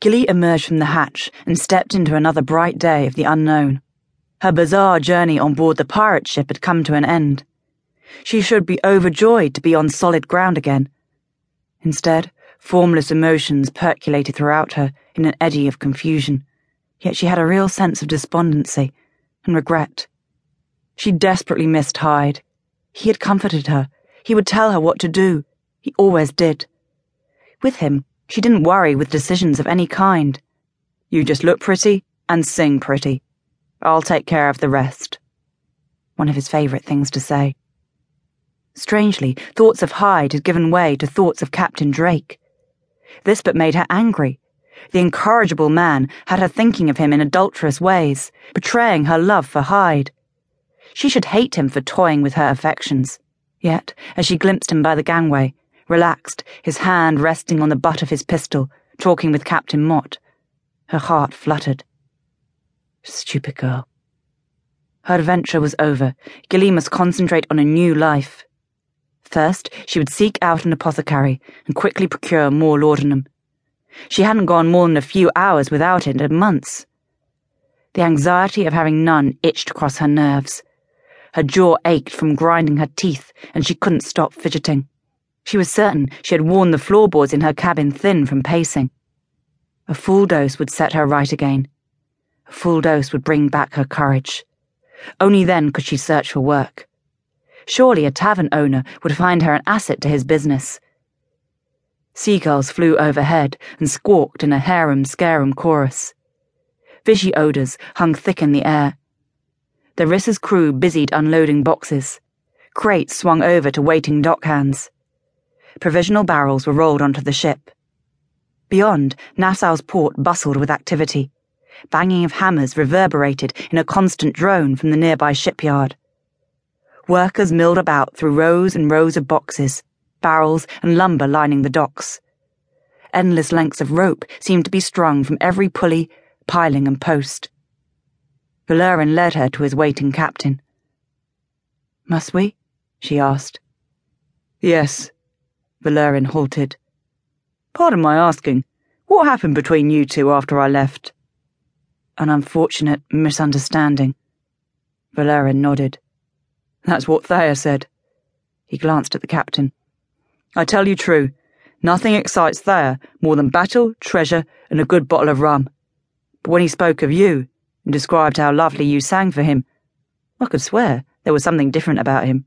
Gilly emerged from the hatch and stepped into another bright day of the unknown. Her bizarre journey on board the pirate ship had come to an end. She should be overjoyed to be on solid ground again. Instead, formless emotions percolated throughout her in an eddy of confusion, yet she had a real sense of despondency and regret. She desperately missed Hyde. He had comforted her. He would tell her what to do. He always did. With him, she didn't worry with decisions of any kind. You just look pretty and sing pretty. I'll take care of the rest. One of his favourite things to say. Strangely, thoughts of Hyde had given way to thoughts of Captain Drake. This but made her angry. The incorrigible man had her thinking of him in adulterous ways, betraying her love for Hyde. She should hate him for toying with her affections. Yet, as she glimpsed him by the gangway, relaxed, his hand resting on the butt of his pistol, talking with Captain Mott. Her heart fluttered. Stupid girl. Her adventure was over. Gilly must concentrate on a new life. First, she would seek out an apothecary and quickly procure more laudanum. She hadn't gone more than a few hours without it in months. The anxiety of having none itched across her nerves. Her jaw ached from grinding her teeth, and she couldn't stop fidgeting. She was certain she had worn the floorboards in her cabin thin from pacing. A full dose would set her right again. A full dose would bring back her courage. Only then could she search for work. Surely a tavern owner would find her an asset to his business. Seagulls flew overhead and squawked in a harum scarum chorus. Fishy odours hung thick in the air. The Rissa's crew busied unloading boxes. Crates swung over to waiting dockhands provisional barrels were rolled onto the ship. Beyond, Nassau's port bustled with activity. Banging of hammers reverberated in a constant drone from the nearby shipyard. Workers milled about through rows and rows of boxes, barrels, and lumber lining the docks. Endless lengths of rope seemed to be strung from every pulley, piling, and post. Valerian led her to his waiting captain. Must we? she asked. Yes, Valerian halted. Pardon my asking, what happened between you two after I left? An unfortunate misunderstanding. Valerian nodded. That's what Thayer said. He glanced at the captain. I tell you true, nothing excites Thayer more than battle, treasure, and a good bottle of rum. But when he spoke of you and described how lovely you sang for him, I could swear there was something different about him.